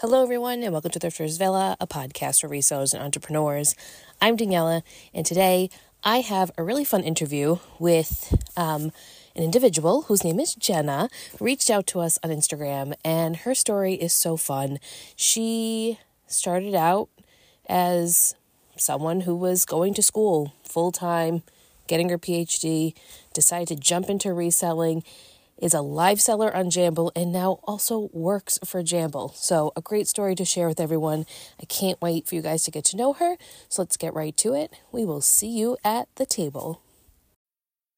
Hello, everyone, and welcome to Thrifters Villa, a podcast for resellers and entrepreneurs. I'm Daniela, and today I have a really fun interview with um, an individual whose name is Jenna, reached out to us on Instagram, and her story is so fun. She started out as someone who was going to school full time, getting her PhD, decided to jump into reselling is a live seller on Jamble and now also works for Jamble. So, a great story to share with everyone. I can't wait for you guys to get to know her. So, let's get right to it. We will see you at the table.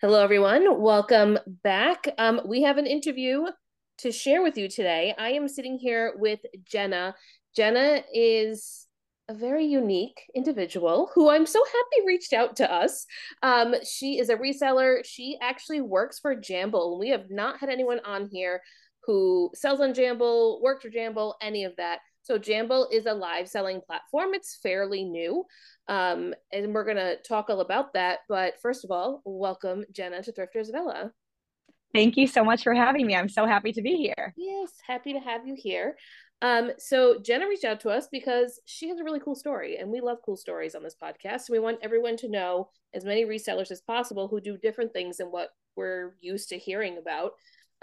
Hello, everyone. Welcome back. Um, we have an interview to share with you today. I am sitting here with Jenna. Jenna is a very unique individual who I'm so happy reached out to us. Um, she is a reseller. She actually works for Jamble. We have not had anyone on here who sells on Jamble, worked for Jamble, any of that. So Jamble is a live selling platform. It's fairly new. Um, and we're going to talk all about that. But first of all, welcome Jenna to Thrifters Villa. Thank you so much for having me. I'm so happy to be here. Yes, happy to have you here. Um, so Jenna reached out to us because she has a really cool story, and we love cool stories on this podcast. we want everyone to know as many resellers as possible who do different things than what we're used to hearing about.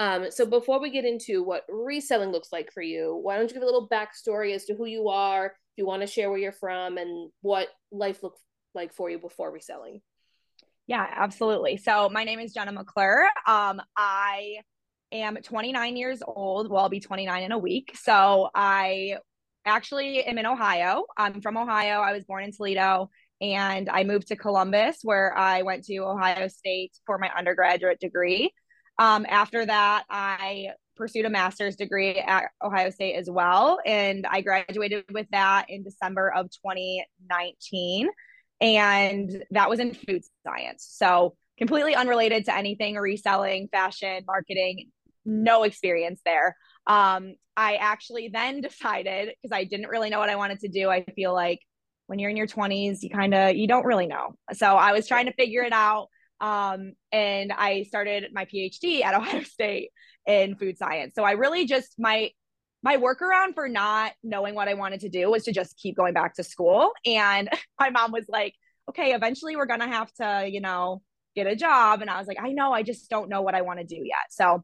Um, so before we get into what reselling looks like for you, why don't you give a little backstory as to who you are, if you want to share where you're from, and what life looked like for you before reselling? Yeah, absolutely. So my name is Jenna McClure. Um, I am 29 years old. Well, I'll be 29 in a week. So I actually am in Ohio. I'm from Ohio. I was born in Toledo and I moved to Columbus where I went to Ohio State for my undergraduate degree. Um, after that, I pursued a master's degree at Ohio State as well. And I graduated with that in December of 2019. And that was in food science. So, completely unrelated to anything reselling, fashion, marketing, no experience there. Um, I actually then decided because I didn't really know what I wanted to do. I feel like when you're in your 20s, you kind of you don't really know. So I was trying to figure it out. Um, and I started my PhD at Ohio State in food science. So I really just my my workaround for not knowing what I wanted to do was to just keep going back to school. And my mom was like, okay, eventually we're gonna have to, you know, get a job. And I was like, I know, I just don't know what I want to do yet. So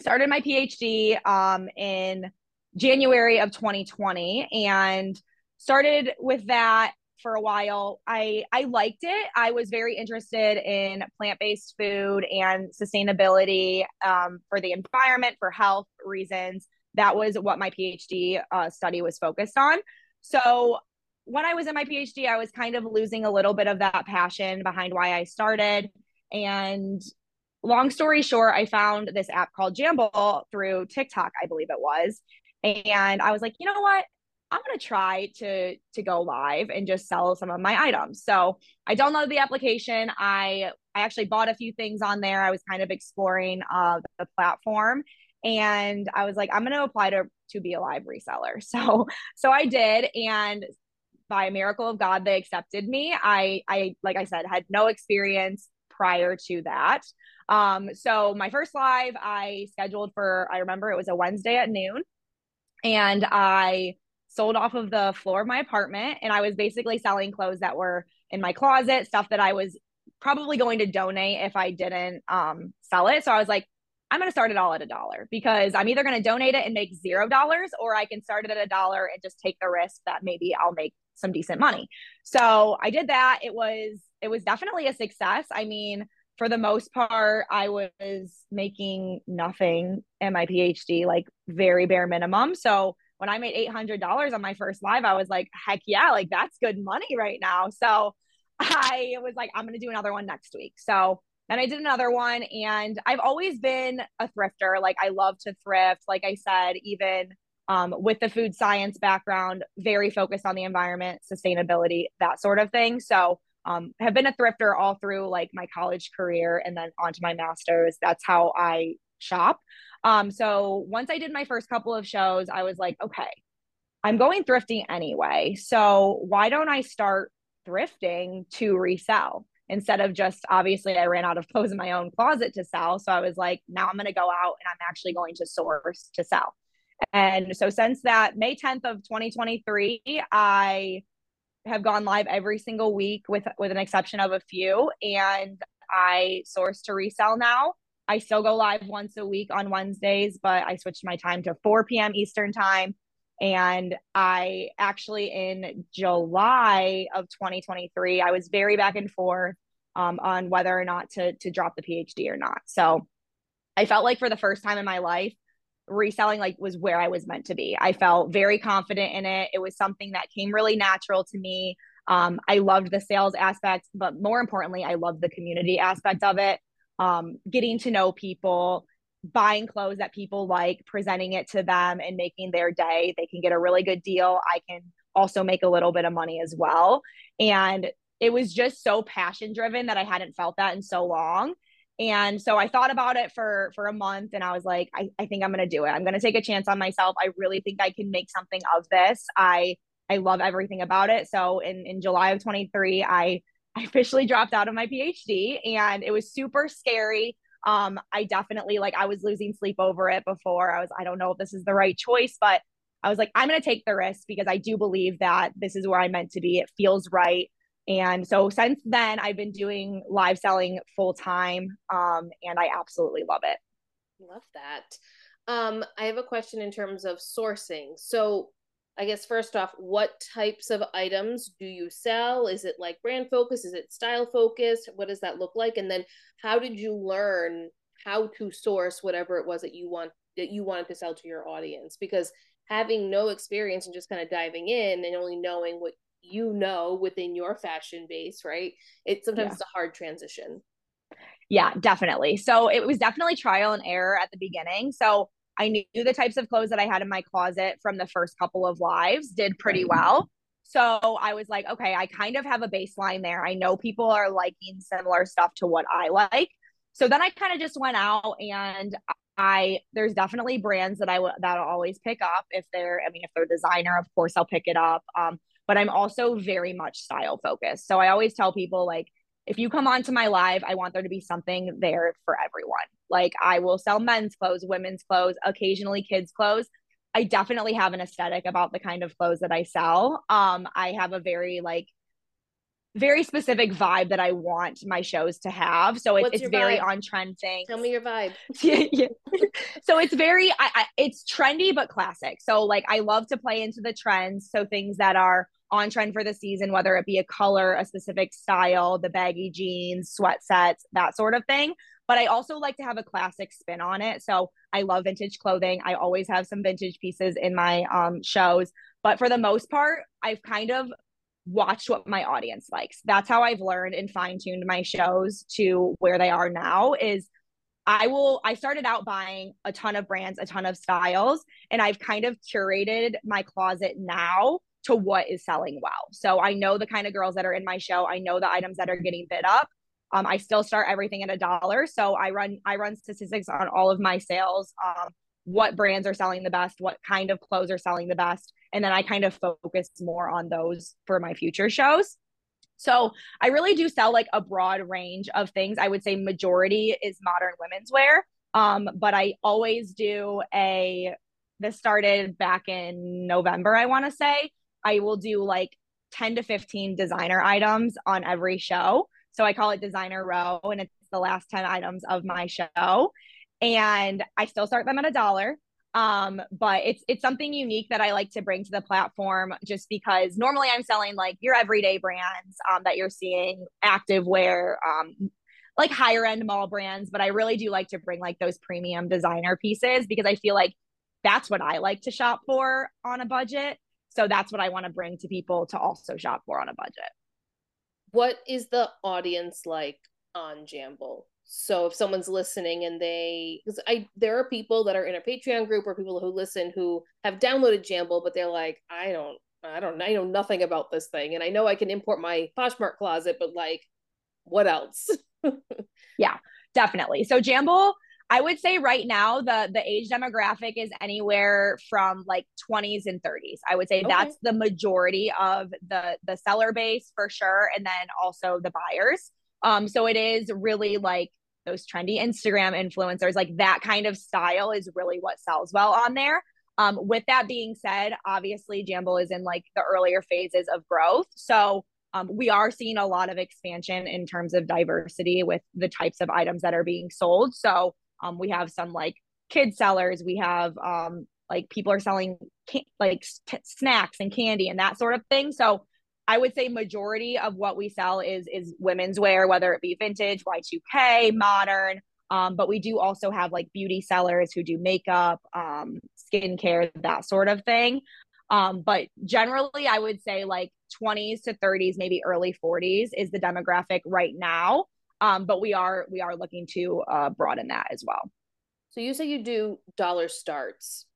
started my PhD um, in January of 2020 and started with that for a while. I I liked it. I was very interested in plant based food and sustainability um, for the environment, for health reasons. That was what my PhD uh, study was focused on. So when I was in my PhD, I was kind of losing a little bit of that passion behind why I started. And long story short, I found this app called Jamble through TikTok, I believe it was. And I was like, you know what? I'm gonna try to to go live and just sell some of my items. So I downloaded the application. I I actually bought a few things on there. I was kind of exploring uh, the platform, and I was like, I'm gonna apply to to be a live reseller. So so I did, and by a miracle of God, they accepted me. I I like I said had no experience prior to that. Um, so my first live I scheduled for I remember it was a Wednesday at noon, and I sold off of the floor of my apartment and I was basically selling clothes that were in my closet, stuff that I was probably going to donate if I didn't um, sell it. So I was like, I'm going to start it all at a dollar because I'm either going to donate it and make zero dollars or I can start it at a dollar and just take the risk that maybe I'll make some decent money. So I did that. It was it was definitely a success. I mean, for the most part, I was making nothing in my PhD, like very bare minimum. So when I made $800 on my first live, I was like, heck yeah, like that's good money right now. So I was like, I'm going to do another one next week. So then I did another one, and I've always been a thrifter. Like I love to thrift. Like I said, even um, with the food science background, very focused on the environment, sustainability, that sort of thing. So um, have been a thrifter all through like my college career and then onto my master's. That's how I shop. Um, so once I did my first couple of shows, I was like, okay, I'm going thrifting anyway. So why don't I start thrifting to resell? Instead of just obviously, I ran out of clothes in my own closet to sell. So I was like, now I'm going to go out and I'm actually going to source to sell. And so since that May 10th of 2023, I have gone live every single week with with an exception of a few and I source to resell now. I still go live once a week on Wednesdays, but I switched my time to 4 p.m. Eastern time. And I actually in July of 2023, I was very back and forth um, on whether or not to to drop the PhD or not. So I felt like for the first time in my life, reselling like was where I was meant to be. I felt very confident in it. It was something that came really natural to me. Um, I loved the sales aspect, but more importantly, I loved the community aspect of it. Um, getting to know people, buying clothes that people like, presenting it to them and making their day. They can get a really good deal. I can also make a little bit of money as well. And it was just so passion driven that I hadn't felt that in so long and so i thought about it for for a month and i was like i, I think i'm to do it i'm to take a chance on myself i really think i can make something of this i i love everything about it so in in july of 23 i i officially dropped out of my phd and it was super scary um i definitely like i was losing sleep over it before i was i don't know if this is the right choice but i was like i'm to take the risk because i do believe that this is where i'm meant to be it feels right and so since then, I've been doing live selling full time, um, and I absolutely love it. Love that. Um, I have a question in terms of sourcing. So, I guess first off, what types of items do you sell? Is it like brand focus? Is it style focused? What does that look like? And then, how did you learn how to source whatever it was that you want that you wanted to sell to your audience? Because having no experience and just kind of diving in and only knowing what you know within your fashion base, right? It sometimes yeah. it's a hard transition. Yeah, definitely. So it was definitely trial and error at the beginning. So I knew the types of clothes that I had in my closet from the first couple of lives did pretty well. So I was like, okay, I kind of have a baseline there. I know people are liking similar stuff to what I like. So then I kind of just went out and I there's definitely brands that I w- that I'll always pick up if they're I mean if they're designer of course I'll pick it up. Um, but I'm also very much style focused. So I always tell people like if you come onto my live, I want there to be something there for everyone. Like I will sell men's clothes, women's clothes, occasionally kids clothes. I definitely have an aesthetic about the kind of clothes that I sell. Um, I have a very like very specific vibe that I want my shows to have. So it's, it's very on trend thing. Tell me your vibe. yeah, So it's very, I, I, it's trendy but classic. So like I love to play into the trends. So things that are on trend for the season, whether it be a color, a specific style, the baggy jeans, sweat sets, that sort of thing. But I also like to have a classic spin on it. So I love vintage clothing. I always have some vintage pieces in my um, shows. But for the most part, I've kind of watched what my audience likes. That's how I've learned and fine tuned my shows to where they are now is I will I started out buying a ton of brands, a ton of styles, and I've kind of curated my closet now to what is selling well. So I know the kind of girls that are in my show. I know the items that are getting bid up. Um, I still start everything at a dollar. So I run I run statistics on all of my sales. Um, what brands are selling the best, what kind of clothes are selling the best, and then I kind of focus more on those for my future shows. So I really do sell like a broad range of things. I would say majority is modern women's wear. Um, but I always do a this started back in November, I want to say. I will do like 10 to 15 designer items on every show. So I call it designer row and it's the last 10 items of my show. And I still start them at a dollar. Um, but it's it's something unique that I like to bring to the platform just because normally I'm selling like your everyday brands um, that you're seeing active wear, um, like higher end mall brands, but I really do like to bring like those premium designer pieces because I feel like that's what I like to shop for on a budget. So that's what I want to bring to people to also shop for on a budget. What is the audience like on Jamble? So if someone's listening and they, because I, there are people that are in a Patreon group or people who listen who have downloaded Jamble, but they're like, I don't, I don't, I know nothing about this thing, and I know I can import my Poshmark closet, but like, what else? yeah, definitely. So Jamble, I would say right now the the age demographic is anywhere from like 20s and 30s. I would say okay. that's the majority of the the seller base for sure, and then also the buyers. Um, so it is really like those trendy Instagram influencers, like that kind of style is really what sells well on there. Um, with that being said, obviously Jamble is in like the earlier phases of growth. So um, we are seeing a lot of expansion in terms of diversity with the types of items that are being sold. So um, we have some like kid sellers. We have um, like people are selling can- like t- snacks and candy and that sort of thing. So I would say majority of what we sell is is women's wear, whether it be vintage, Y2K, modern. Um, but we do also have like beauty sellers who do makeup, um, skincare, that sort of thing. Um, but generally, I would say like 20s to 30s, maybe early 40s is the demographic right now. Um, but we are we are looking to uh, broaden that as well. So you say you do dollar starts.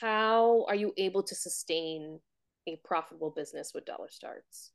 How are you able to sustain a profitable business with dollar starts?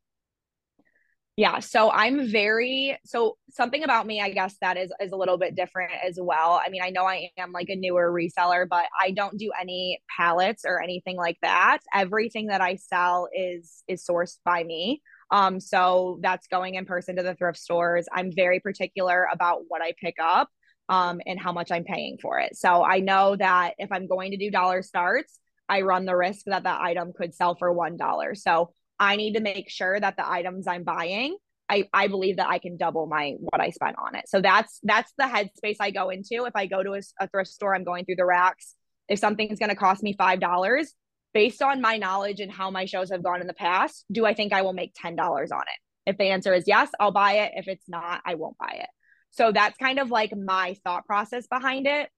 Yeah, so I'm very so something about me, I guess that is is a little bit different as well. I mean, I know I am like a newer reseller, but I don't do any pallets or anything like that. Everything that I sell is is sourced by me. Um, so that's going in person to the thrift stores. I'm very particular about what I pick up um, and how much I'm paying for it. So I know that if I'm going to do dollar starts, I run the risk that the item could sell for $1. So I need to make sure that the items I'm buying, I, I believe that I can double my what I spent on it. So that's that's the headspace I go into. If I go to a, a thrift store, I'm going through the racks. If something's going to cost me five dollars, based on my knowledge and how my shows have gone in the past, do I think I will make $10 on it? If the answer is yes, I'll buy it. If it's not, I won't buy it. So that's kind of like my thought process behind it.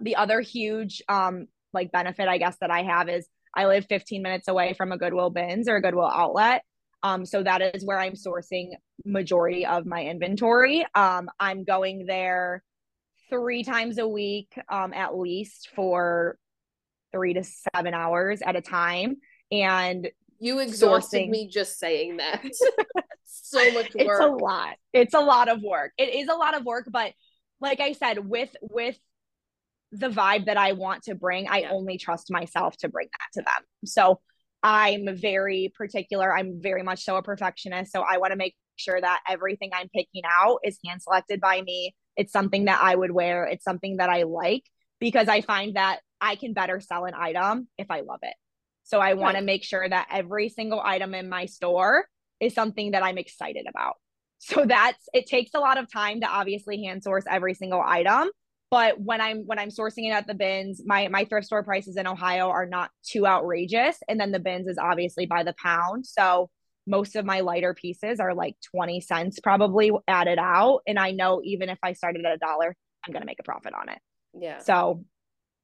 The other huge um like benefit I guess that I have is I live 15 minutes away from a Goodwill bins or a Goodwill outlet. Um, so that is where I'm sourcing majority of my inventory. Um, I'm going there three times a week um, at least for three to seven hours at a time. And you exhausted sourcing. me just saying that. so much work. It's a lot. It's a lot of work. It is a lot of work, but like I said, with with the vibe that I want to bring, I yeah. only trust myself to bring that to them. So I'm very particular. I'm very much so a perfectionist. So I want to make sure that everything I'm picking out is hand selected by me. It's something that I would wear. It's something that I like because I find that I can better sell an item if I love it. So I want to make sure that every single item in my store is something that I'm excited about. So that's it takes a lot of time to obviously hand source every single item. But when I'm when I'm sourcing it at the bins, my my thrift store prices in Ohio are not too outrageous. And then the bins is obviously by the pound. So most of my lighter pieces are like 20 cents probably added out. And I know even if I started at a dollar, I'm gonna make a profit on it. Yeah. So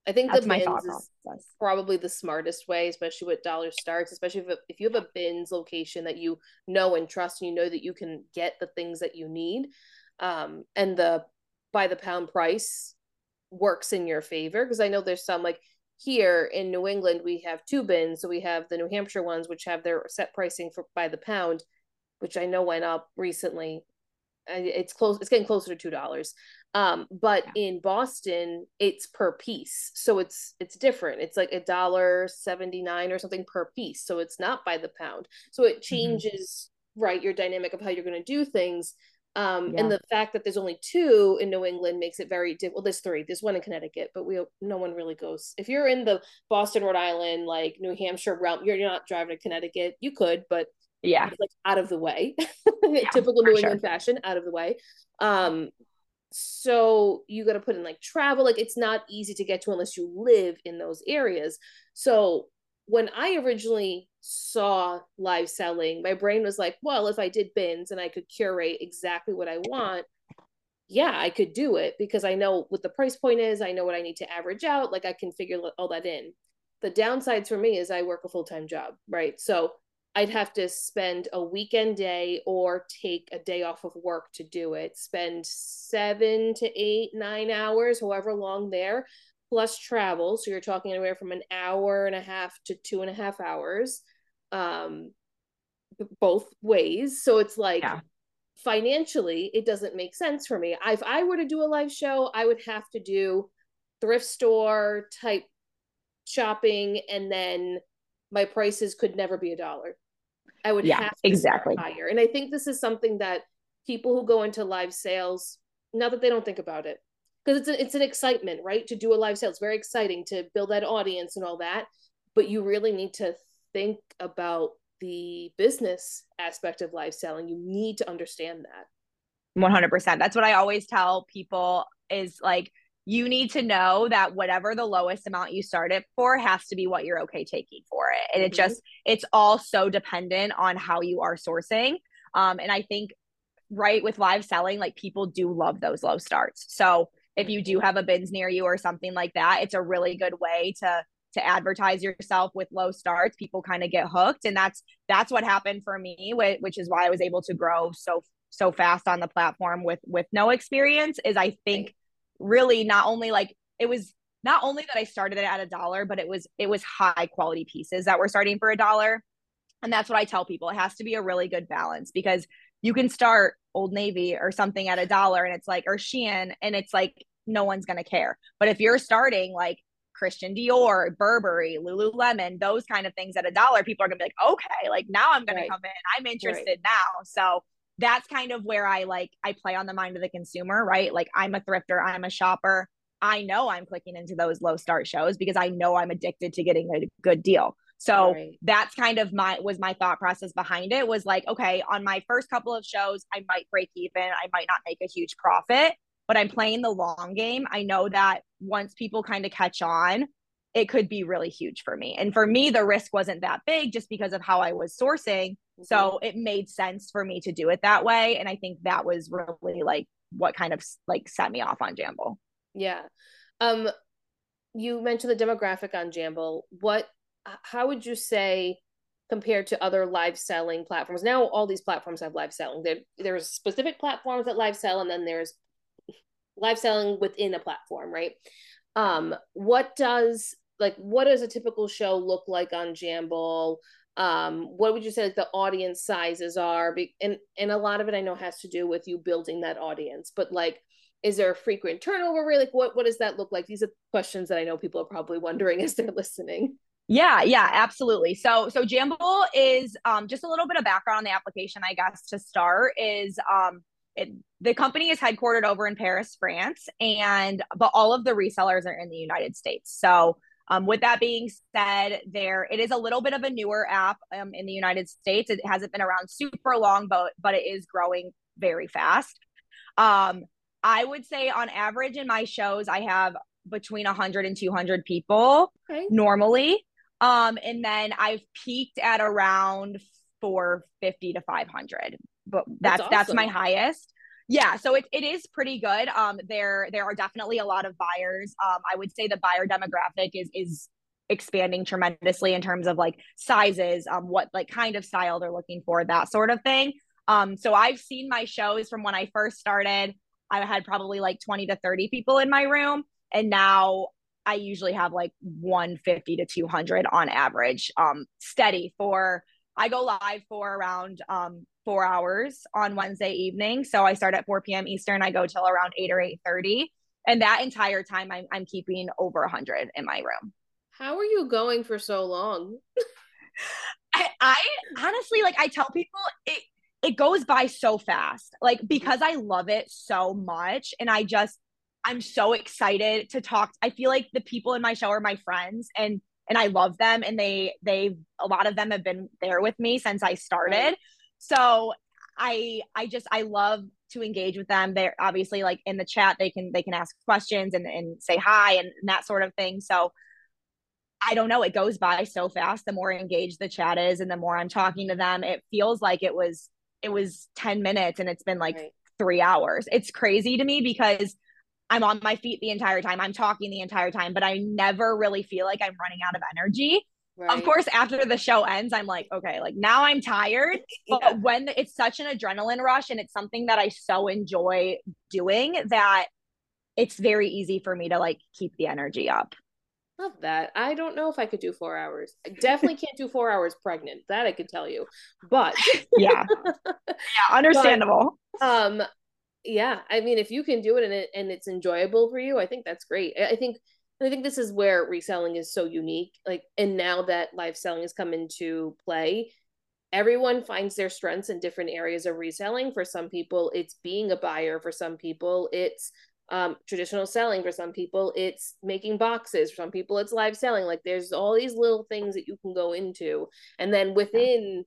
I think That's the bins is probably the smartest way, especially with dollar starts, especially if, if you have a bins location that you know and trust and you know that you can get the things that you need. Um, and the by the pound price works in your favor because I know there's some like here in New England we have two bins, so we have the New Hampshire ones which have their set pricing for by the pound, which I know went up recently. It's close. It's getting closer to two dollars. Um, but yeah. in Boston, it's per piece, so it's it's different. It's like a dollar seventy nine or something per piece, so it's not by the pound. So it mm-hmm. changes mm-hmm. right your dynamic of how you're going to do things. Um, yeah. and the fact that there's only two in New England makes it very difficult. Well, there's three. There's one in Connecticut, but we no one really goes. If you're in the Boston, Rhode Island, like New Hampshire realm, you're, you're not driving to Connecticut. You could, but yeah, like out of the way. yeah, Typical New England sure. fashion, out of the way. Um, so you got to put in like travel like it's not easy to get to unless you live in those areas. So when i originally saw live selling my brain was like well if i did bins and i could curate exactly what i want yeah i could do it because i know what the price point is i know what i need to average out like i can figure all that in. The downsides for me is i work a full-time job right? So I'd have to spend a weekend day or take a day off of work to do it. Spend seven to eight, nine hours, however long there, plus travel. So you're talking anywhere from an hour and a half to two and a half hours, um, both ways. So it's like yeah. financially, it doesn't make sense for me. If I were to do a live show, I would have to do thrift store type shopping and then my prices could never be a dollar. I would yeah, have to exactly higher. And I think this is something that people who go into live sales, not that they don't think about it, because it's a, it's an excitement, right? To do a live sale, it's very exciting to build that audience and all that. But you really need to think about the business aspect of live selling. You need to understand that. 100%. That's what I always tell people is like you need to know that whatever the lowest amount you start it for has to be what you're okay taking for it. And mm-hmm. it just, it's all so dependent on how you are sourcing. Um, and I think, right, with live selling, like people do love those low starts. So if you do have a bins near you or something like that, it's a really good way to to advertise yourself with low starts people kind of get hooked and that's that's what happened for me which is why i was able to grow so so fast on the platform with with no experience is i think really not only like it was not only that I started it at a dollar, but it was it was high quality pieces that were starting for a dollar. And that's what I tell people. It has to be a really good balance because you can start Old Navy or something at a dollar and it's like or Shein and it's like no one's gonna care. But if you're starting like Christian Dior, Burberry, Lululemon, those kind of things at a dollar, people are gonna be like, okay, like now I'm gonna right. come in. I'm interested right. now. So that's kind of where I like I play on the mind of the consumer, right? Like I'm a thrifter, I'm a shopper. I know I'm clicking into those low start shows because I know I'm addicted to getting a good deal. So right. that's kind of my was my thought process behind it was like, okay, on my first couple of shows, I might break even, I might not make a huge profit, but I'm playing the long game. I know that once people kind of catch on, it could be really huge for me. And for me, the risk wasn't that big just because of how I was sourcing. Mm-hmm. So it made sense for me to do it that way. And I think that was really like what kind of like set me off on Jamble. Yeah. Um, you mentioned the demographic on Jamble. What, how would you say compared to other live selling platforms? Now all these platforms have live selling. There, there's specific platforms that live sell, and then there's live selling within a platform, right? Um, what does like what does a typical show look like on Jamble? Um, what would you say like the audience sizes are? And and a lot of it I know has to do with you building that audience, but like is there a frequent turnover rate? Like what what does that look like? These are questions that I know people are probably wondering as they're listening. Yeah, yeah, absolutely. So so Jamble is um just a little bit of background on the application, I guess, to start is um it, the company is headquartered over in Paris, France, and but all of the resellers are in the United States. So um, with that being said, there it is a little bit of a newer app um, in the United States. It hasn't been around super long, but but it is growing very fast. Um, I would say on average in my shows, I have between 100 and 200 people okay. normally. Um, and then I've peaked at around 450 to 500, but that's that's, awesome. that's my highest. Yeah so it, it is pretty good. Um there there are definitely a lot of buyers. Um i would say the buyer demographic is is expanding tremendously in terms of like sizes um what like kind of style they're looking for that sort of thing. Um so i've seen my shows from when i first started. I had probably like 20 to 30 people in my room and now i usually have like 150 to 200 on average um steady for i go live for around um four hours on Wednesday evening. So I start at 4 p.m. Eastern. I go till around 8 or 8.30. And that entire time I'm, I'm keeping over 100 in my room. How are you going for so long? I, I honestly, like I tell people it, it goes by so fast. Like because I love it so much and I just I'm so excited to talk. I feel like the people in my show are my friends and and I love them and they they a lot of them have been there with me since I started. So I I just I love to engage with them. They're obviously like in the chat, they can they can ask questions and, and say hi and, and that sort of thing. So I don't know, it goes by so fast. The more engaged the chat is and the more I'm talking to them, it feels like it was it was 10 minutes and it's been like right. three hours. It's crazy to me because I'm on my feet the entire time. I'm talking the entire time, but I never really feel like I'm running out of energy Right. Of course, after the show ends, I'm like, okay, like now I'm tired. But yeah. when it's such an adrenaline rush and it's something that I so enjoy doing that it's very easy for me to like keep the energy up. Love that. I don't know if I could do four hours. I definitely can't do four hours pregnant. That I could tell you. But yeah, yeah, understandable. But, um, yeah. I mean, if you can do it and it and it's enjoyable for you, I think that's great. I think I think this is where reselling is so unique. Like, and now that live selling has come into play, everyone finds their strengths in different areas of reselling. For some people, it's being a buyer. For some people, it's um, traditional selling. For some people, it's making boxes. For some people, it's live selling. Like, there's all these little things that you can go into, and then within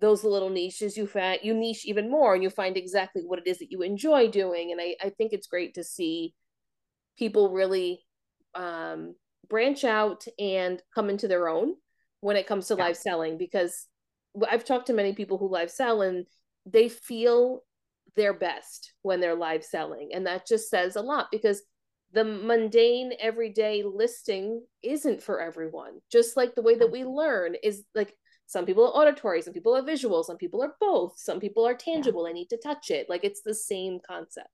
those little niches, you find you niche even more, and you find exactly what it is that you enjoy doing. And I I think it's great to see people really um, branch out and come into their own when it comes to yeah. live selling because I've talked to many people who live sell and they feel their best when they're live selling. And that just says a lot because the mundane everyday listing isn't for everyone. Just like the way that we learn is like some people are auditory, some people are visual, some people are both, some people are tangible. Yeah. I need to touch it. Like it's the same concept.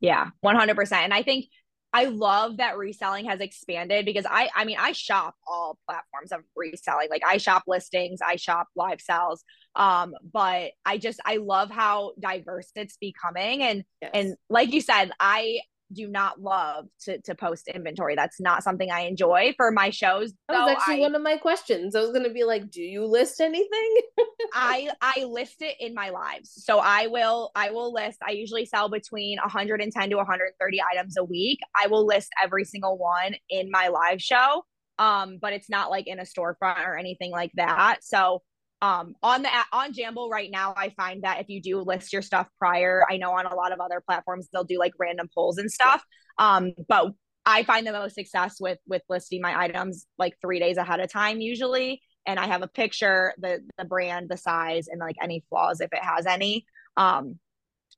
Yeah, 100%. And I think I love that reselling has expanded because I I mean I shop all platforms of reselling. Like I shop listings, I shop live sales. Um, but I just I love how diverse it's becoming. And yes. and like you said, I do not love to to post inventory. That's not something I enjoy for my shows. That was actually I, one of my questions. I was gonna be like, do you list anything? I I list it in my lives. So I will I will list. I usually sell between 110 to 130 items a week. I will list every single one in my live show. Um, but it's not like in a storefront or anything like that. So um on the on jamble right now i find that if you do list your stuff prior i know on a lot of other platforms they'll do like random polls and stuff. Um but i find the most success with with listing my items like three days ahead of time usually. And i have a picture the the brand the size and like any flaws if it has any. Um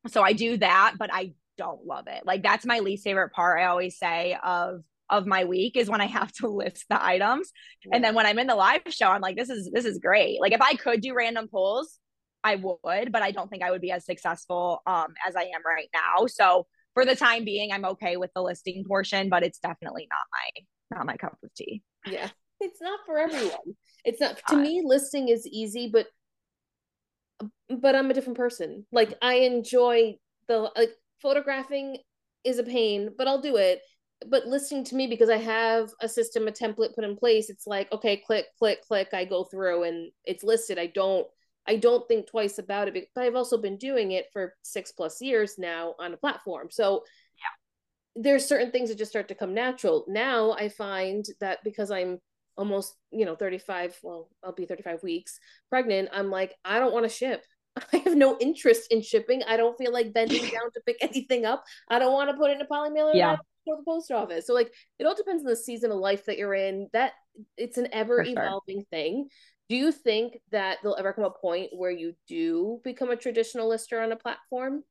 so i do that but i don't love it. Like that's my least favorite part i always say of of my week is when I have to list the items. Yeah. And then when I'm in the live show, I'm like, this is this is great. Like if I could do random pulls, I would, but I don't think I would be as successful um as I am right now. So for the time being, I'm okay with the listing portion, but it's definitely not my not my cup of tea. Yeah. It's not for everyone. It's not to me listing is easy, but but I'm a different person. Like I enjoy the like photographing is a pain, but I'll do it but listening to me because I have a system, a template put in place, it's like, okay, click, click, click, I go through and it's listed. I don't I don't think twice about it, but I've also been doing it for six plus years now on a platform. So yeah. there's certain things that just start to come natural. Now I find that because I'm almost, you know, 35, well, I'll be 35 weeks pregnant, I'm like, I don't want to ship. I have no interest in shipping. I don't feel like bending down to pick anything up. I don't want to put it in a poly mailer. Yeah for the post office. So like it all depends on the season of life that you're in. That it's an ever evolving sure. thing. Do you think that there'll ever come a point where you do become a traditional lister on a platform?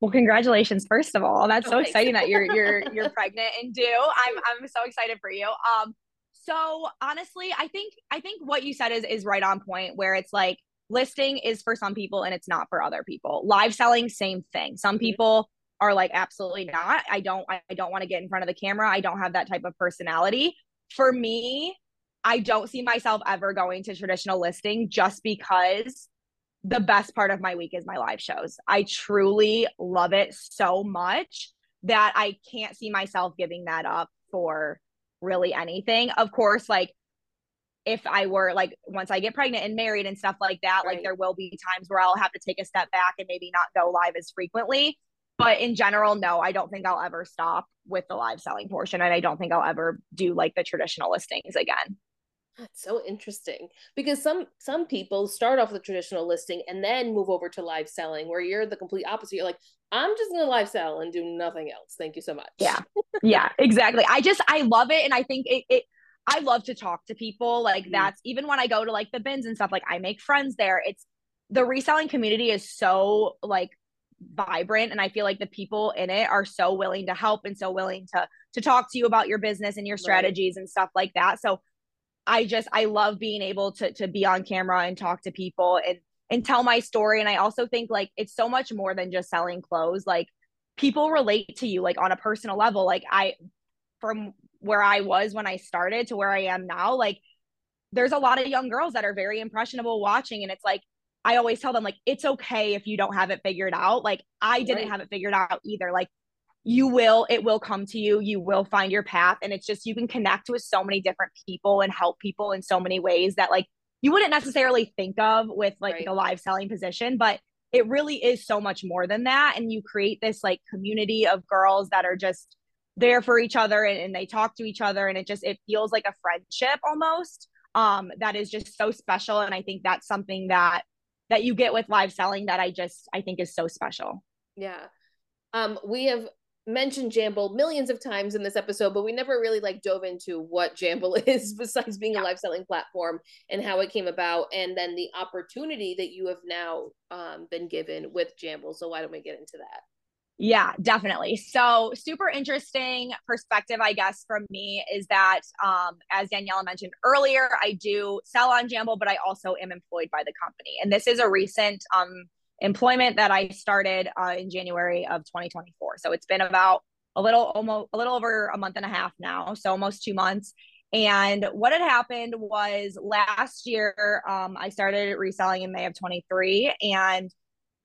Well, congratulations, first of all. That's so exciting that you're you're you're pregnant and due. I'm I'm so excited for you. Um so honestly, I think I think what you said is is right on point where it's like listing is for some people and it's not for other people. Live selling, same thing. Some mm-hmm. people are like absolutely not. I don't i don't want to get in front of the camera. I don't have that type of personality. For me i don't see myself ever going to traditional listing just because the best part of my week is my live shows. I truly love it so much that i can't see myself giving that up for really anything. Of course like if I were like once I get pregnant and married and stuff like that, right. like there will be times where I'll have to take a step back and maybe not go live as frequently but in general no i don't think i'll ever stop with the live selling portion and i don't think i'll ever do like the traditional listings again. That's so interesting because some some people start off the traditional listing and then move over to live selling where you're the complete opposite. You're like i'm just gonna live sell and do nothing else. Thank you so much. Yeah. Yeah exactly. I just i love it and i think it, it i love to talk to people like mm-hmm. that's even when i go to like the bins and stuff like i make friends there. It's the reselling community is so like vibrant and I feel like the people in it are so willing to help and so willing to to talk to you about your business and your strategies right. and stuff like that. So I just I love being able to to be on camera and talk to people and and tell my story and I also think like it's so much more than just selling clothes. Like people relate to you like on a personal level. Like I from where I was when I started to where I am now, like there's a lot of young girls that are very impressionable watching and it's like I always tell them like it's okay if you don't have it figured out. Like I didn't right. have it figured out either. Like you will it will come to you. You will find your path and it's just you can connect with so many different people and help people in so many ways that like you wouldn't necessarily think of with like right. the live selling position, but it really is so much more than that and you create this like community of girls that are just there for each other and, and they talk to each other and it just it feels like a friendship almost um that is just so special and i think that's something that that you get with live selling that i just i think is so special yeah um we have mentioned Jamble millions of times in this episode, but we never really like dove into what Jamble is besides being yeah. a live selling platform and how it came about, and then the opportunity that you have now um, been given with Jamble. So why don't we get into that? Yeah, definitely. So, super interesting perspective, I guess, from me is that, um, as Daniela mentioned earlier, I do sell on Jamble, but I also am employed by the company. And this is a recent um, employment that I started uh, in January of 2024. So, it's been about a little almost a little over a month and a half now, so almost two months. And what had happened was last year, um, I started reselling in May of 23, and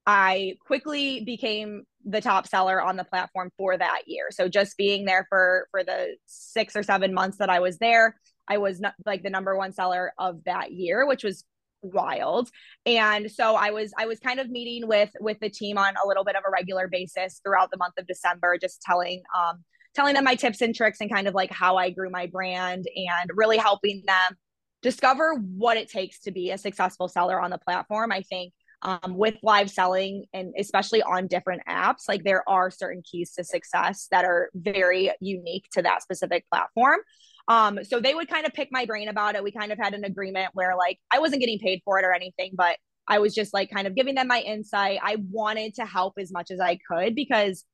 I quickly became the top seller on the platform for that year. So just being there for for the 6 or 7 months that I was there, I was not, like the number one seller of that year, which was wild. And so I was I was kind of meeting with with the team on a little bit of a regular basis throughout the month of December just telling um telling them my tips and tricks and kind of like how I grew my brand and really helping them discover what it takes to be a successful seller on the platform. I think um, with live selling and especially on different apps like there are certain keys to success that are very unique to that specific platform. Um, so they would kind of pick my brain about it. We kind of had an agreement where like i wasn't getting paid for it or anything but i was just like kind of giving them my insight. I wanted to help as much as i could because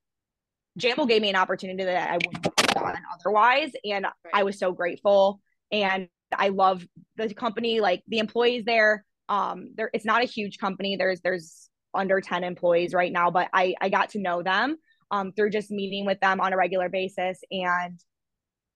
jamble gave me an opportunity that i wouldn't have gotten otherwise and i was so grateful and i love the company like the employees there um there it's not a huge company. There's there's under 10 employees right now but i i got to know them um through just meeting with them on a regular basis. And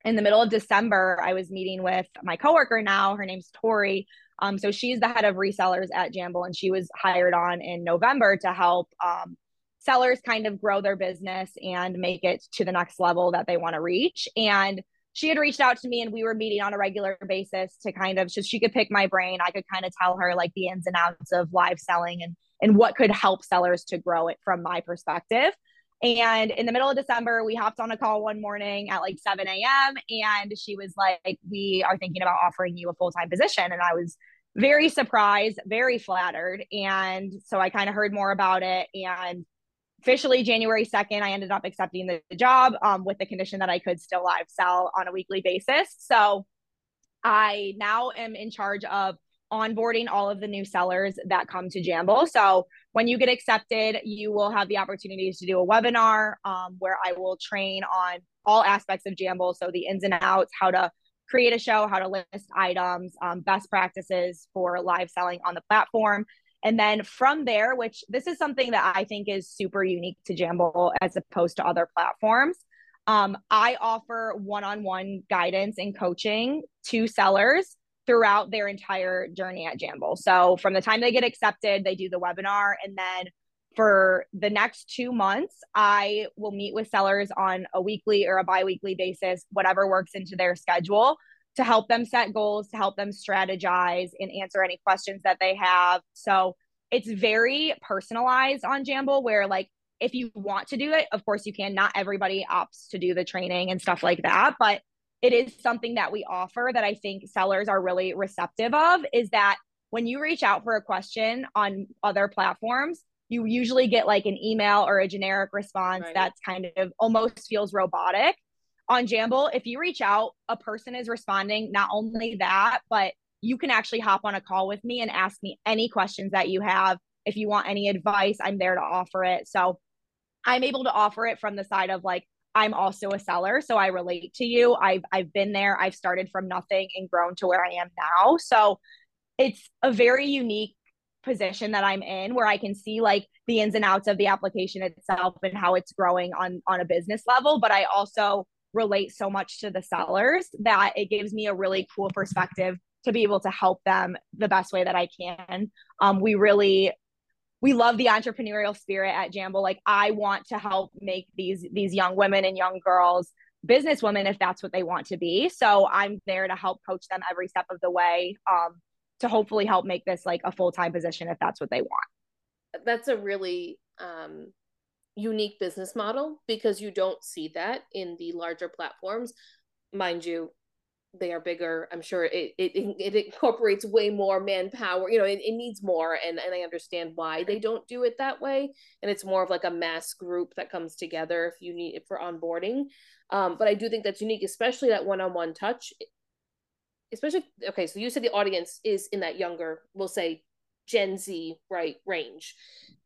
in the middle of december i was meeting with my coworker now. Her name's tori. Um so she's the head of resellers at jamble and she was hired on in november to help um sellers kind of grow their business and make it to the next level that they want to reach. And she had reached out to me and we were meeting on a regular basis to kind of just she could pick my brain. I could kind of tell her like the ins and outs of live selling and and what could help sellers to grow it from my perspective. And in the middle of december we hopped on a call one morning at like 7 a.m and she was like we are thinking about offering you a full-time position. And i was very surprised very flattered. And so i kind of heard more about it and officially January 2nd, I ended up accepting the, the job um, with the condition that I could still live sell on a weekly basis. So I now am in charge of onboarding all of the new sellers that come to Jamble. So when you get accepted, you will have the opportunities to do a webinar um, where I will train on all aspects of Jamble. So the ins and outs, how to create a show, how to list items, um, best practices for live selling on the platform. And then from there, which this is something that I think is super unique to Jamble as opposed to other platforms, um, I offer one on one guidance and coaching to sellers throughout their entire journey at Jamble. So from the time they get accepted, they do the webinar. And then for the next two months, I will meet with sellers on a weekly or a bi weekly basis, whatever works into their schedule to help them set goals, to help them strategize and answer any questions that they have. So it's very personalized on Jamble where like if you want to do it, of course you can. Not everybody opts to do the training and stuff like that, but it is something that we offer that I think sellers are really receptive of is that when you reach out for a question on other platforms, you usually get like an email or a generic response right. that's kind of almost feels robotic on Jamble, if you reach out, a person is responding. Not only that, but you can actually hop on a call with me and ask me any questions that you have. If you want any advice, I'm there to offer it. So I'm able to offer it from the side of like, I'm also a seller, so I relate to you. I've I've been there. I've started from nothing and grown to where I am now. So it's a very unique position that I'm in where I can see like the ins and outs of the application itself and how it's growing on on a business level, but I also relate so much to the sellers that it gives me a really cool perspective to be able to help them the best way that I can. Um, we really we love the entrepreneurial spirit at Jamble. Like I want to help make these these young women and young girls business women if that's what they want to be. So I'm there to help coach them every step of the way um, to hopefully help make this like a full time position if that's what they want. That's a really um, unique business model because you don't see that in the larger platforms. Mind you, they are bigger. I'm sure it it, it incorporates way more manpower you know it, it needs more and and i understand why they don't do it that way. And it's more of like a mass group that comes together if you need it for onboarding. Um but i do think that's unique especially that one-on-one touch. Especially okay so you said the audience is in that younger we'll say gen z right range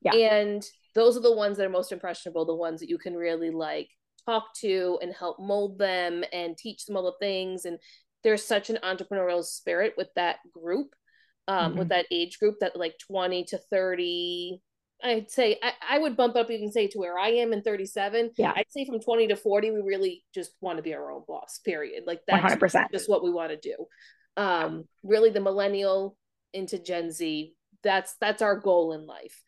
yeah and those are the ones that are most impressionable the ones that you can really like talk to and help mold them and teach them all the things and there's such an entrepreneurial spirit with that group um mm-hmm. with that age group that like 20 to 30 I'd say I, I would bump up even say to where I am in 37. Yeah. I'd say from 20 to 40, we really just want to be our own boss, period. Like that's 100%. just what we want to do. Um, really the millennial into Gen Z, that's that's our goal in life.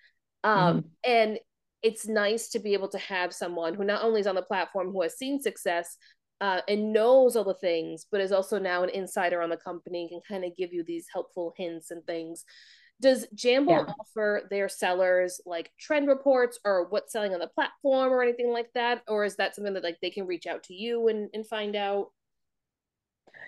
Um, mm-hmm. and it's nice to be able to have someone who not only is on the platform who has seen success uh, and knows all the things, but is also now an insider on the company and can kind of give you these helpful hints and things. Does Jamble yeah. offer their sellers like trend reports or what's selling on the platform or anything like that? Or is that something that like they can reach out to you and, and find out?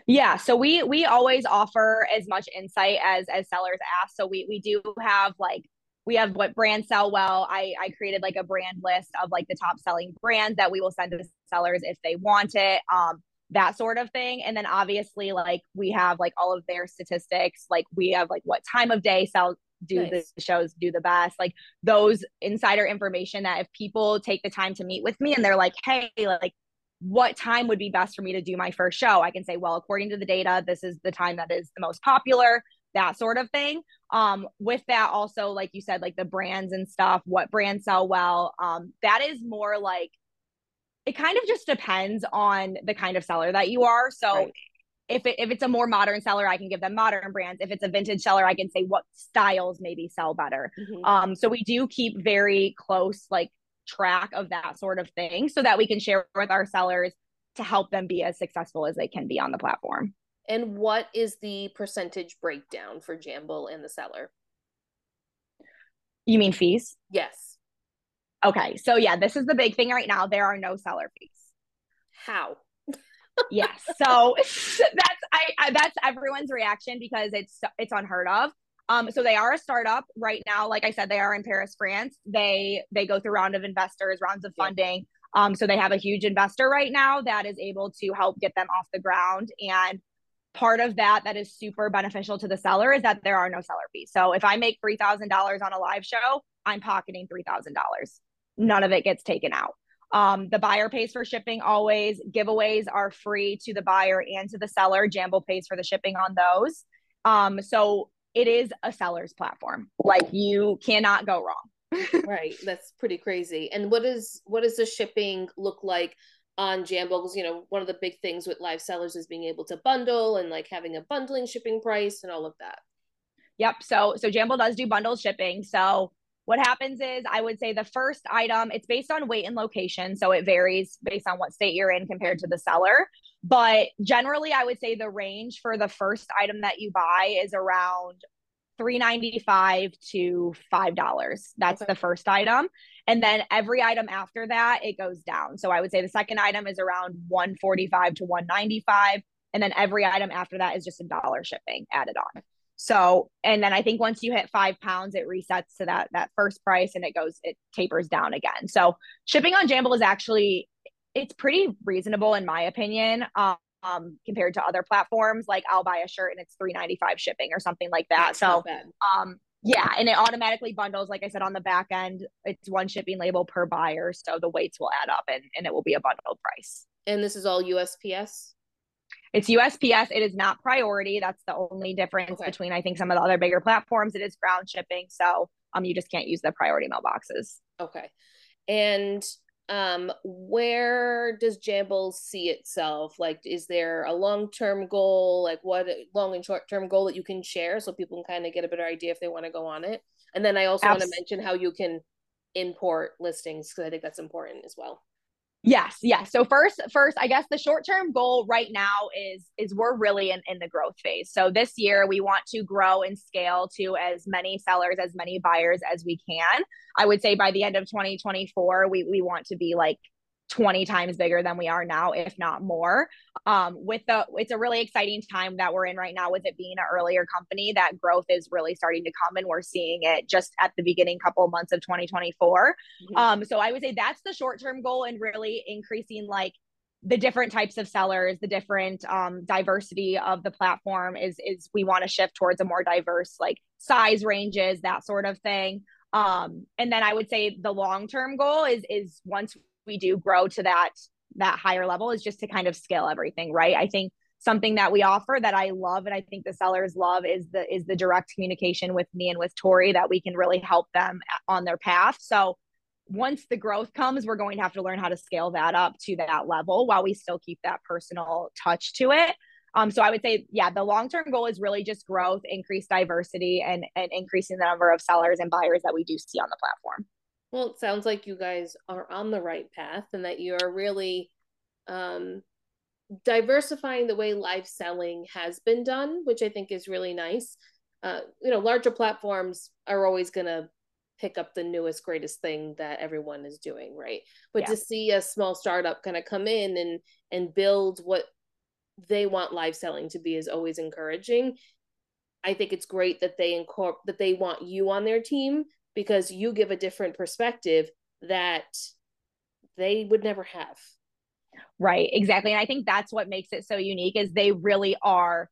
Yeah, so we we always offer as much insight as as sellers ask. So we we do have like we have what brands sell well. I, I created like a brand list of like the top selling brands that we will send to sellers if they want it. Um, that sort of thing. And then obviously like we have like all of their statistics. Like we have like what time of day sell do nice. the shows do the best. Like those insider information that if people take the time to meet with me and they're like, hey, like what time would be best for me to do my first show? I can say, well, according to the data, this is the time that is the most popular that sort of thing. Um, with that, also, like you said, like the brands and stuff, what brands sell well. Um, that is more like it kind of just depends on the kind of seller that you are. So right. if it, if it's a more modern seller, I can give them modern brands. If it's a vintage seller, I can say what styles maybe sell better. Mm-hmm. Um, so we do keep very close like track of that sort of thing so that we can share with our sellers to help them be as successful as they can be on the platform. And what is the percentage breakdown for Jamble and the seller? You mean fees? Yes. Okay. So yeah, this is the big thing right now. There are no seller fees. How? yes. So that's I, I that's everyone's reaction because it's it's unheard of. Um, so they are a startup right now. Like I said, they are in Paris, France. They they go through round of investors, rounds of funding. Um, so they have a huge investor right now that is able to help get them off the ground. And part of that that is super beneficial to the seller is that there are no seller fees. So if I make $3,000 on a live show, I'm pocketing $3,000. None of it gets taken out. Um, the buyer pays for shipping always. Giveaways are free to the buyer and to the seller. Jamble pays for the shipping on those. Um, so it is a seller's platform. Like you cannot go wrong. right. That's pretty crazy. And what is what does the shipping look like on Jamble because you know one of the big things with live sellers is being able to bundle and like having a bundling shipping price and all of that. Yep. So so Jamble does do bundle shipping. So what happens is I would say the first item it's based on weight and location, so it varies based on what state you're in compared to the seller. But generally, I would say the range for the first item that you buy is around 395 to $5. That's okay. the first item. And then every item after that, it goes down. So I would say the second item is around 145 to 195. And then every item after that is just a dollar shipping added on. So, and then I think once you hit five pounds, it resets to that that first price and it goes, it tapers down again. So shipping on Jamble is actually it's pretty reasonable in my opinion. Um, um, compared to other platforms. Like I'll buy a shirt and it's three ninety five shipping or something like that. That's so um, Yeah, and it automatically bundles, like I said, on the back end. It's one shipping label per buyer, so the weights will add up, and and it will be a bundled price. And this is all USPS. It's USPS. It is not priority. That's the only difference okay. between I think some of the other bigger platforms. It is ground shipping, so um, you just can't use the priority mailboxes. Okay, and um where does jamble see itself? Like is there a long-term goal? Like what long and short-term goal that you can share so people can kind of get a better idea if they want to go on it? And then i also want to mention how you can import listings because i think that's important as well Yes, yes. So first, first, I guess the short-term goal right now is is we're really in, in the growth phase. So this year we want to grow and scale to as many sellers, as many buyers as we can. I would say by the end of 2024, we we want to be like 20 times bigger than we are now, if not more. Um, with the, it's a really exciting time that we're in right now with it being an earlier company. That growth is really starting to come, and we're seeing it just at the beginning couple months of 2024. Mm-hmm. Um, so I would say that's the short term goal, and really increasing like the different types of sellers, the different um, diversity of the platform is is we want to shift towards a more diverse like size ranges, that sort of thing. Um, and then I would say the long term goal is is once we do grow to that that higher level is just to kind of scale everything right? I think something that we offer that i love and i think the sellers love is the is the direct communication with me and with tori that we can really help them on their path. So once the growth comes we're going to have to learn how to scale that up to that level while we still keep that personal touch to it. Um, so I would say, yeah, the long term goal is really just growth, increase diversity, and and increasing the number of sellers and buyers that we do see on the platform. Well, it sounds like you guys are on the right path and that you're really um, diversifying the way live selling has been done, which I think is really nice. Uh, you know, larger platforms are always going to pick up the newest, greatest thing that everyone is doing, right? But yeah. to see a small startup kind of come in and and build what they want live selling to be is always encouraging. I think it's great that they incorporate that they want you on their team because you give a different perspective that they would never have. Right, exactly. And I think that's what makes it so unique is they really are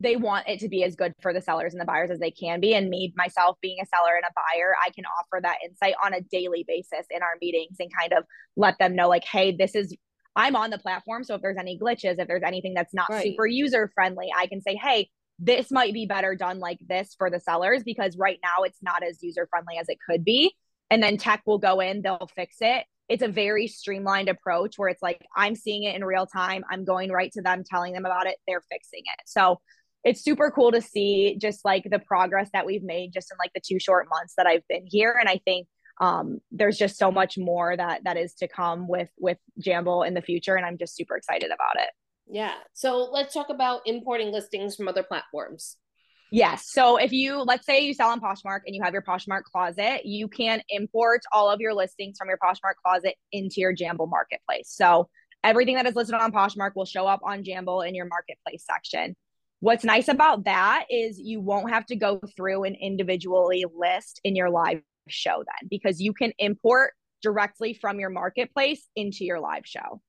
they want it to be as good for the sellers and the buyers as they can be. And me, myself, being a seller and a buyer, I can offer that insight on a daily basis in our meetings and kind of let them know, like, hey, this is, I'm on the platform. So if there's any glitches, if there's anything that's not right. super user friendly, I can say, hey, this might be better done like this for the sellers because right now it's not as user friendly as it could be. And then tech will go in, they'll fix it. It's a very streamlined approach where it's like I'm seeing it in real time. I'm going right to them, telling them about it. They're fixing it. So it's super cool to see just like the progress that we've made just in like the two short months that I've been here. And I think um, there's just so much more that that is to come with with Jamble in the future, and I'm just super excited about it. Yeah. So let's talk about importing listings from other platforms. Yes. So if you, let's say you sell on Poshmark and you have your Poshmark closet, you can import all of your listings from your Poshmark closet into your Jamble marketplace. So everything that is listed on Poshmark will show up on Jamble in your marketplace section. What's nice about that is you won't have to go through and individually list in your live show then because you can import directly from your marketplace into your live show.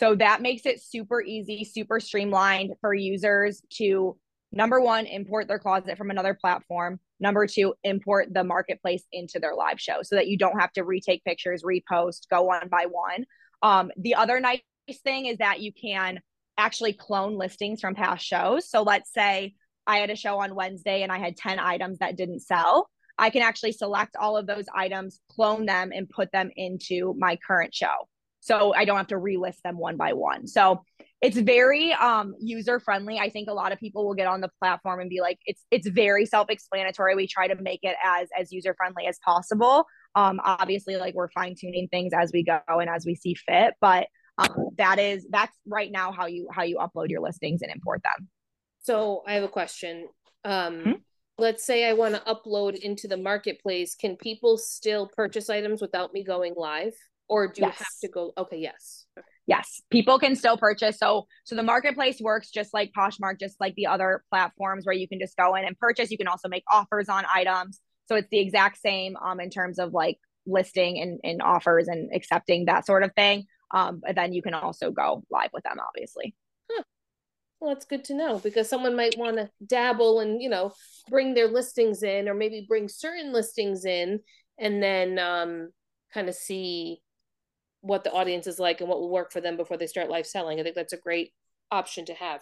So that makes it super easy, super streamlined for users to number one, import their closet from another platform. Number two, import the marketplace into their live show so that you don't have to retake pictures, repost, go one by one. Um, the other nice thing is that you can actually clone listings from past shows. So let's say I had a show on Wednesday and I had 10 items that didn't sell. I can actually select all of those items, clone them, and put them into my current show so I don't have to relist them one by one. So it's very um, user friendly. I think a lot of people will get on the platform and be like, it's it's very self explanatory. We try to make it as as user friendly as possible. Um, obviously, like we're fine tuning things as we go and as we see fit, but um, that is that's right now how you how you upload your listings and import them. So I have a question. Um, hmm? Let's say I want to upload into the marketplace. Can people still purchase items without me going live? Or do yes. you have to go okay yes. Okay. yes. People can still purchase. So so the marketplace works just like poshmark just like the other platforms where you can just go in and purchase. You can also make offers on items. So it's the exact same um in terms of like listing and, and offers and accepting that sort of thing. Um but then you can also go live with them obviously. Huh. that's good to know because someone might want to dabble and you know bring their listings in or maybe bring certain listings in and then um kind of see what the audience is like and what will work for them before they start live selling. I think that's a great option to have.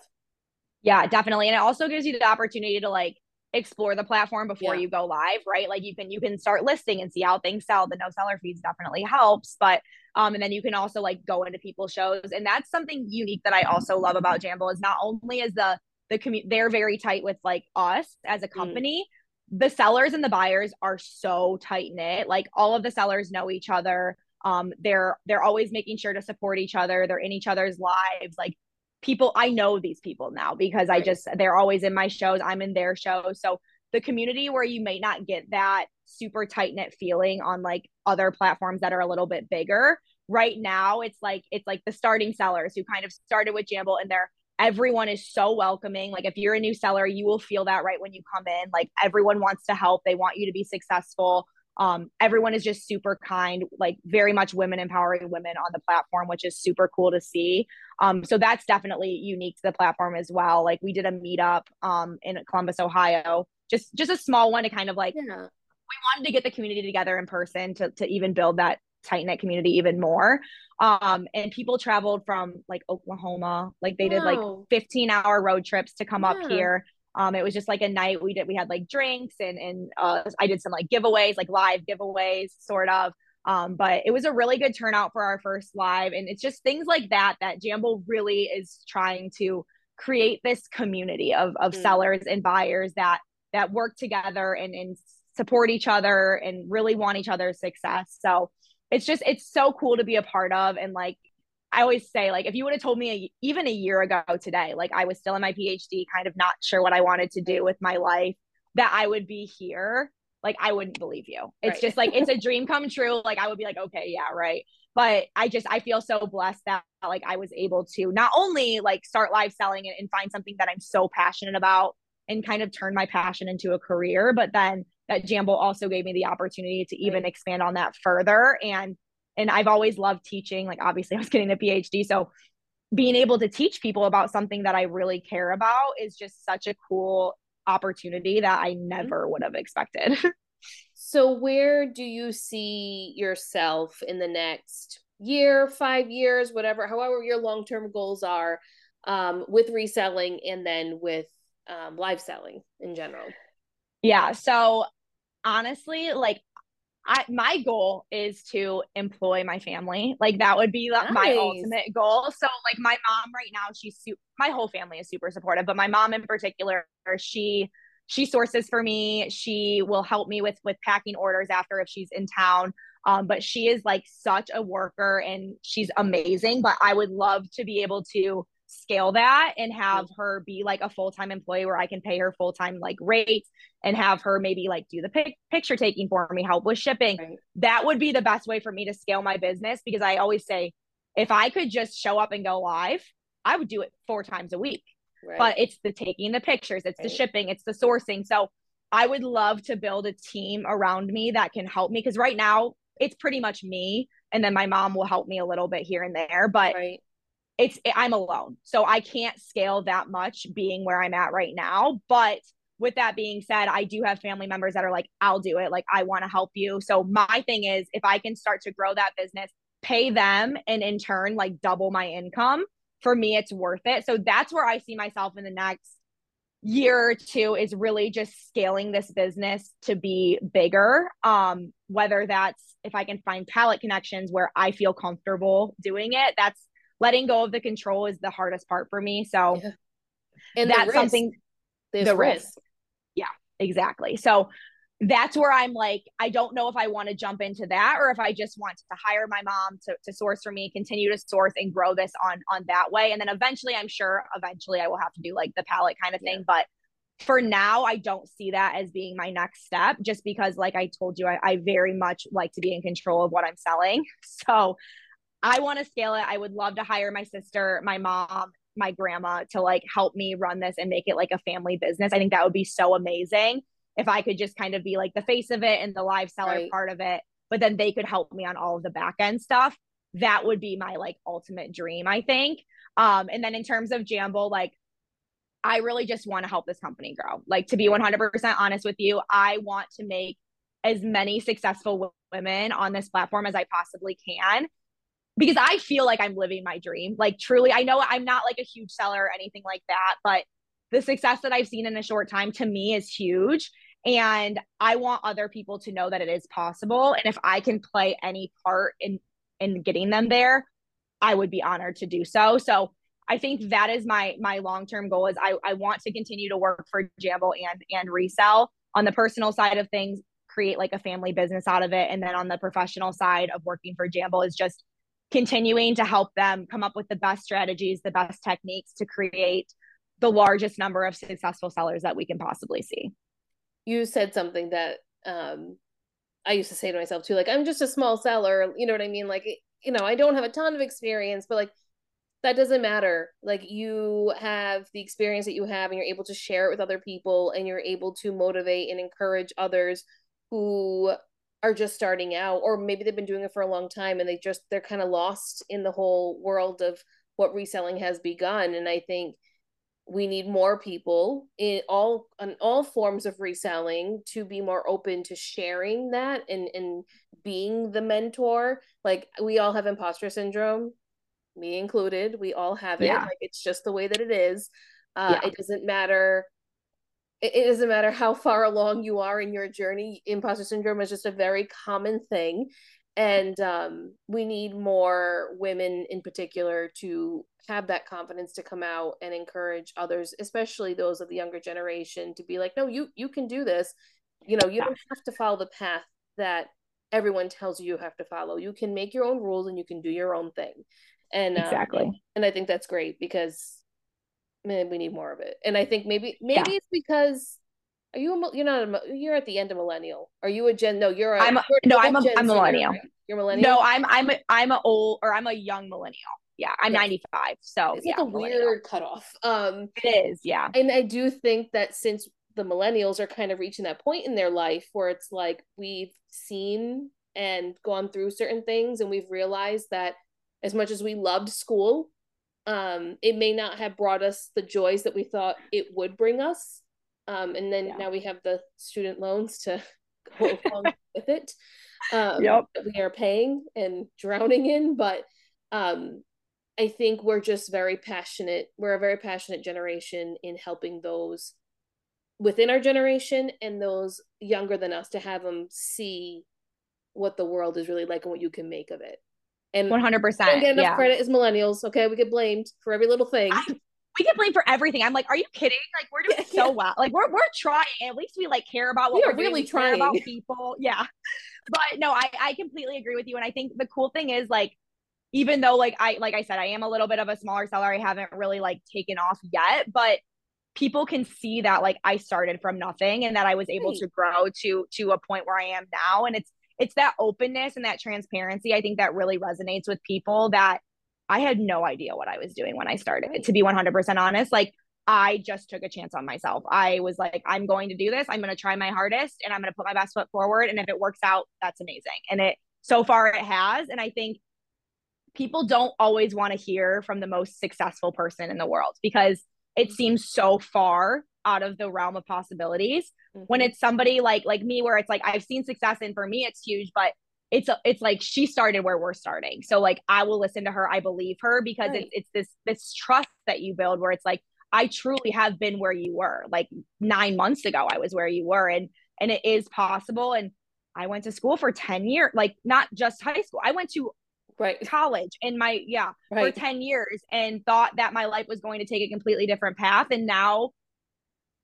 Yeah, definitely. And it also gives you the opportunity to like explore the platform before yeah. you go live, right? Like you can you can start listing and see how things sell. The no seller fees definitely helps, but um and then you can also like go into people's shows and that's something unique that I also love about Jamble is not only is the the community they're very tight with like us as a mm. company, mm. the sellers and the buyers are so tight knit. Like all of the sellers know each other. Um they're they're always making sure to support each other. They're in each other's lives. Like people I know these people now because right. I just they're always in my shows, I'm in their shows. So the community where you may not get that super tight knit feeling on like other platforms that are a little bit bigger. Right now, it's like it's like the starting sellers who kind of started with Jamble and they're everyone is so welcoming. Like if you're a new seller, you will feel that right when you come in. Like everyone wants to help. They want you to be successful. Um, everyone is just super kind, like very much women empowering women on the platform, which is super cool to see. Um, so that's definitely unique to the platform as well. Like we did a meetup um, in Columbus, Ohio, just just a small one to kind of like yeah. we wanted to get the community together in person to to even build that tight knit community even more. Um, and people traveled from like Oklahoma, like they wow. did like 15 hour road trips to come yeah. up here. Um, it was just like a night we did, we had like drinks and, and, uh, I did some like giveaways, like live giveaways sort of. Um, but it was a really good turnout for our first live. And it's just things like that, that Jamble really is trying to create this community of, of mm. sellers and buyers that, that work together and, and support each other and really want each other's success. So it's just, it's so cool to be a part of. And like, I always say, like, if you would have told me a, even a year ago today, like I was still in my PhD, kind of not sure what I wanted to do with my life, that I would be here, like I wouldn't believe you. It's right. just like it's a dream come true. Like I would be like, okay, yeah, right. But I just I feel so blessed that like I was able to not only like start live selling and, and find something that I'm so passionate about and kind of turn my passion into a career, but then that Jamble also gave me the opportunity to even right. expand on that further and and I've always loved teaching. Like obviously I was getting a PhD. So being able to teach people about something that I really care about is just such a cool opportunity that I mm-hmm. never would have expected. so where do you see yourself in the next year, 5 years, whatever, however your long-term goals are um, with reselling and then with um, live selling in general? Yeah, so honestly, like I my goal is to employ my family. Like that would be nice. my ultimate goal. So like my mom right now, she's su- my whole family is super supportive, but my mom in particular, she she sources for me. She will help me with with packing orders after if she's in town. Um, but she is like such a worker and she's amazing. But I would love to be able to scale that and have her be like a full-time employee where I can pay her full-time like rate and have her maybe like do the pic- picture taking for me, help with shipping. Right. That would be the best way for me to scale my business because I always say if I could just show up and go live, I would do it four times a week. Right. But it's the taking the pictures, it's right. the shipping, it's the sourcing. So I would love to build a team around me that can help me because right now it's pretty much me and then my mom will help me a little bit here and there, but it's I'm alone. So I can't scale that much being where I'm at right now. But with that being said, I do have family members that are like, I'll do it. Like, I want to help you. So my thing is, if I can start to grow that business, pay them, and in turn, like double my income, for me, it's worth it. So that's where I see myself in the next year or two is really just scaling this business to be bigger. Um, whether that's if I can find pallet connections where I feel comfortable doing it, that's letting go of the control is the hardest part for me. So yeah. and that's something the risk. risk. Yeah, exactly. So that's where I'm like, I don't know if I want to jump into that or if I just want to hire my mom to, to source for me, continue to source and grow this on on that way. And then eventually I'm sure eventually I will have to do like the pallet kind of thing. Yeah. But for now, I don't see that as being my next step just because like I told you, I, I very much like to be in control of what I'm selling. So I want to scale it. I would love to hire my sister, my mom, my grandma to like help me run this and make it like a family business. I think that would be so amazing if I could just kind of be like the face of it and the live seller right. part of it, but then they could help me on all of the back end stuff. That would be my like ultimate dream, I think. Um, and then in terms of Jamble, like I really just want to help this company grow. Like to be 100% honest with you, I want to make as many successful women on this platform as I possibly can because I feel like I'm living my dream. Like truly, I know I'm not like a huge seller or anything like that, but the success that I've seen in a short time to me is huge. And I want other people to know that it is possible. And if I can play any part in in getting them there, I would be honored to do so. So I think that is my my long term goal is I, I want to continue to work for Jamble and and resell on the personal side of things, create like a family business out of it. And then on the professional side of working for Jamble is just continuing to help them come up with the best strategies, the best techniques to create the largest number of successful sellers that we can possibly see. You said something that um I used to say to myself too, like I'm just a small seller, you know what I mean? Like you know, I don't have a ton of experience, but like that doesn't matter. Like you have the experience that you have and you're able to share it with other people and you're able to motivate and encourage others who are just starting out or maybe they've been doing it for a long time and they just they're kind of lost in the whole world of what reselling has begun. And I think we need more people in all on all forms of reselling to be more open to sharing that and and being the mentor. Like we all have imposter syndrome me included. We all have it. Yeah. like it's just the way that it is. Uh, yeah. it doesn't matter it, it doesn't matter how far along you are in your journey imposter syndrome is just a very common thing. And um, we need more women in particular to have that confidence to come out and encourage others especially those of the younger generation to be like no you you can do this. You know you don't have to follow the path that everyone tells you you have to follow. You can make your own rules and you can do your own thing. And um, exactly. um, and i think that's great because man we need more of it and i think maybe maybe yeah. it's because are you a, you're not a, you're at the end of millennial? Are you a gen? No, you're a. I'm a, you're, no, I'm a, I'm millennial. Right? You're millennial. No, I'm I'm a, I'm a old or I'm a young millennial. Yeah, I'm yes. 95. So it's yeah, like a weird cutoff. Um, it is. Yeah, and I do think that since the millennials are kind of reaching that point in their life where it's like we've seen and gone through certain things, and we've realized that as much as we loved school, um, it may not have brought us the joys that we thought it would bring us um, and then yeah. now we have the student loans to go along with it. Um, yep. We are paying and drowning in, but um, I think we're just very passionate. We're a very passionate generation in helping those within our generation and those younger than us to have them see what the world is really like and what you can make of it. And 100%. Don't get enough yeah. credit as millennials. Okay. We get blamed for every little thing. I, we get blamed for everything. I'm like, are you kidding? Like we're doing so well. Like we're we're trying. At least we like care about what we are really trying about people. Yeah. But no, I I completely agree with you. And I think the cool thing is like, even though like I like I said, I am a little bit of a smaller seller. I haven't really like taken off yet, but people can see that like I started from nothing and that I was able to grow to to a point where I am now. And it's it's that openness and that transparency. I think that really resonates with people that I had no idea what I was doing when I started, to be 100% honest. Like, I just took a chance on myself. I was like, I'm going to do this. I'm going to try my hardest and I'm going to put my best foot forward. And if it works out, that's amazing. And it, so far, it has. And I think people don't always want to hear from the most successful person in the world because it seems so far out of the realm of possibilities mm-hmm. when it's somebody like like me where it's like I've seen success and for me it's huge but it's a, it's like she started where we're starting. So like I will listen to her. I believe her because right. it's it's this this trust that you build where it's like I truly have been where you were. Like 9 months ago I was where you were and and it is possible and I went to school for 10 years, like not just high school. I went to right college in my yeah right. for 10 years and thought that my life was going to take a completely different path and now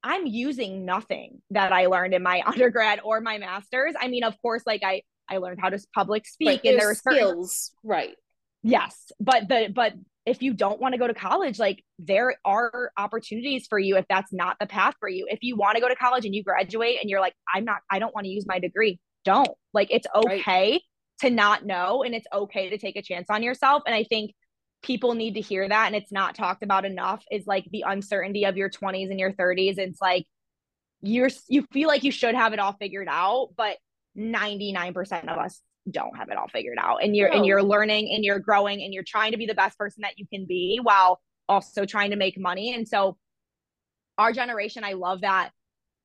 I'm using nothing that I learned in my undergrad or my master's. I mean, of course, like I I learned how to public speak right, and there are skills, certain... right? Yes, but the but if you don't want to go to college, like there are opportunities for you if that's not the path for you. If you want to go to college and you graduate and you're like, I'm not, I don't want to use my degree, don't. Like it's okay right. to not know and it's okay to take a chance on yourself. And I think people need to hear that and it's not talked about enough is like the uncertainty of your 20s and your 30s. It's like you're you feel like you should have it all figured out, but 99% of us don't have it all figured out and you're no. and you're learning and you're growing and you're trying to be the best person that you can be while also trying to make money and so our generation, I love that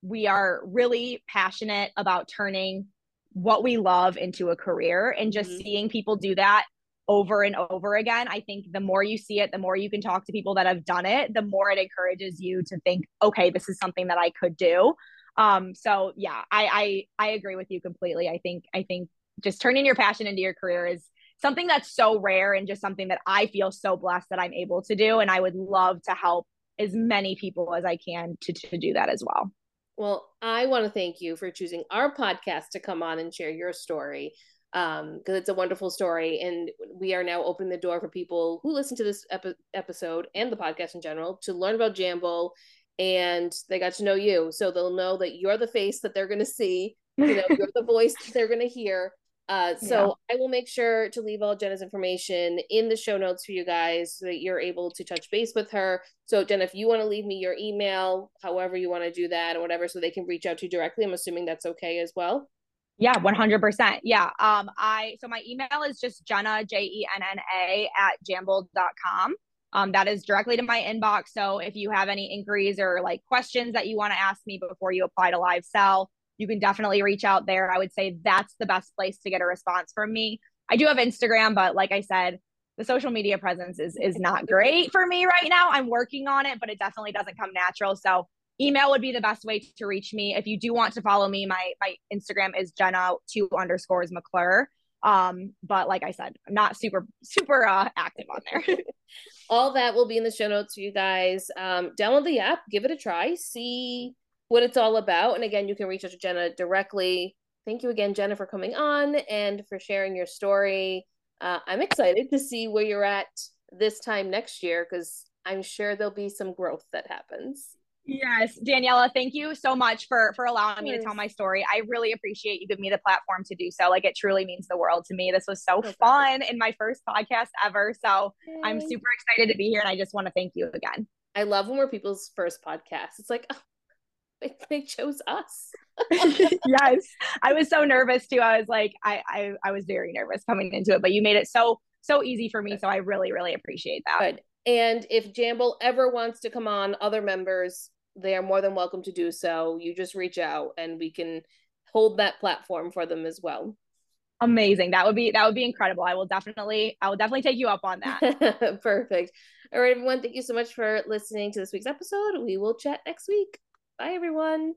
we are really passionate about turning what we love into a career and just mm-hmm. seeing people do that over and over again. I think the more you see it, the more you can talk to people that have done it, the more it encourages you to think, okay, this is something that I could do. Um, so yeah, I, I I agree with you completely. I think I think just turning your passion into your career is something that's so rare and just something that I feel so blessed that I'm able to do. And I would love to help as many people as I can to, to do that as well. Well, I want to thank you for choosing our podcast to come on and share your story um because it's a wonderful story and we are now opening the door for people who listen to this epi- episode and the podcast in general to learn about jamble and they got to know you so they'll know that you're the face that they're going to see you know you're the voice they're going to hear uh, so yeah. I will make sure to leave all Jenna's information in the show notes for you guys so that you're able to touch base with her. So Jenna, if you want to leave me your email, however you want to do that or whatever, so they can reach out to you directly, I'm assuming that's okay as well. Yeah, 100%. Yeah. Um, I, so my email is just Jenna, J E N N A at jamble.com. Um, that is directly to my inbox. So if you have any inquiries or like questions that you want to ask me before you apply to live sell, you can definitely reach out there. I would say that's the best place to get a response from me. I do have Instagram, but like I said, the social media presence is is not great for me right now. I'm working on it, but it definitely doesn't come natural. So email would be the best way to reach me. If you do want to follow me, my my Instagram is Jenna two underscores McClure. Um, but like I said, I'm not super super uh, active on there. All that will be in the show notes for you guys. Um, download the app, give it a try, see what it's all about. And again, you can reach out to Jenna directly. Thank you again, Jenna, for coming on and for sharing your story. Uh, I'm excited to see where you're at this time next year because I'm sure there'll be some growth that happens. Yes, Daniela, thank you so much for for allowing me to tell my story. I really appreciate you giving me the platform to do so. Like it truly means the world to me. This was so fun in my first podcast ever. So Yay. I'm super excited to be here and I just want to thank you again. I love when we're people's first podcast. It's like, oh, they chose us. yes. I was so nervous too. I was like, I, I I was very nervous coming into it, but you made it so so easy for me. So I really, really appreciate that. Good. And if Jamble ever wants to come on, other members, they are more than welcome to do so. You just reach out and we can hold that platform for them as well. Amazing. That would be that would be incredible. I will definitely I will definitely take you up on that. Perfect. All right, everyone. Thank you so much for listening to this week's episode. We will chat next week. Bye, everyone.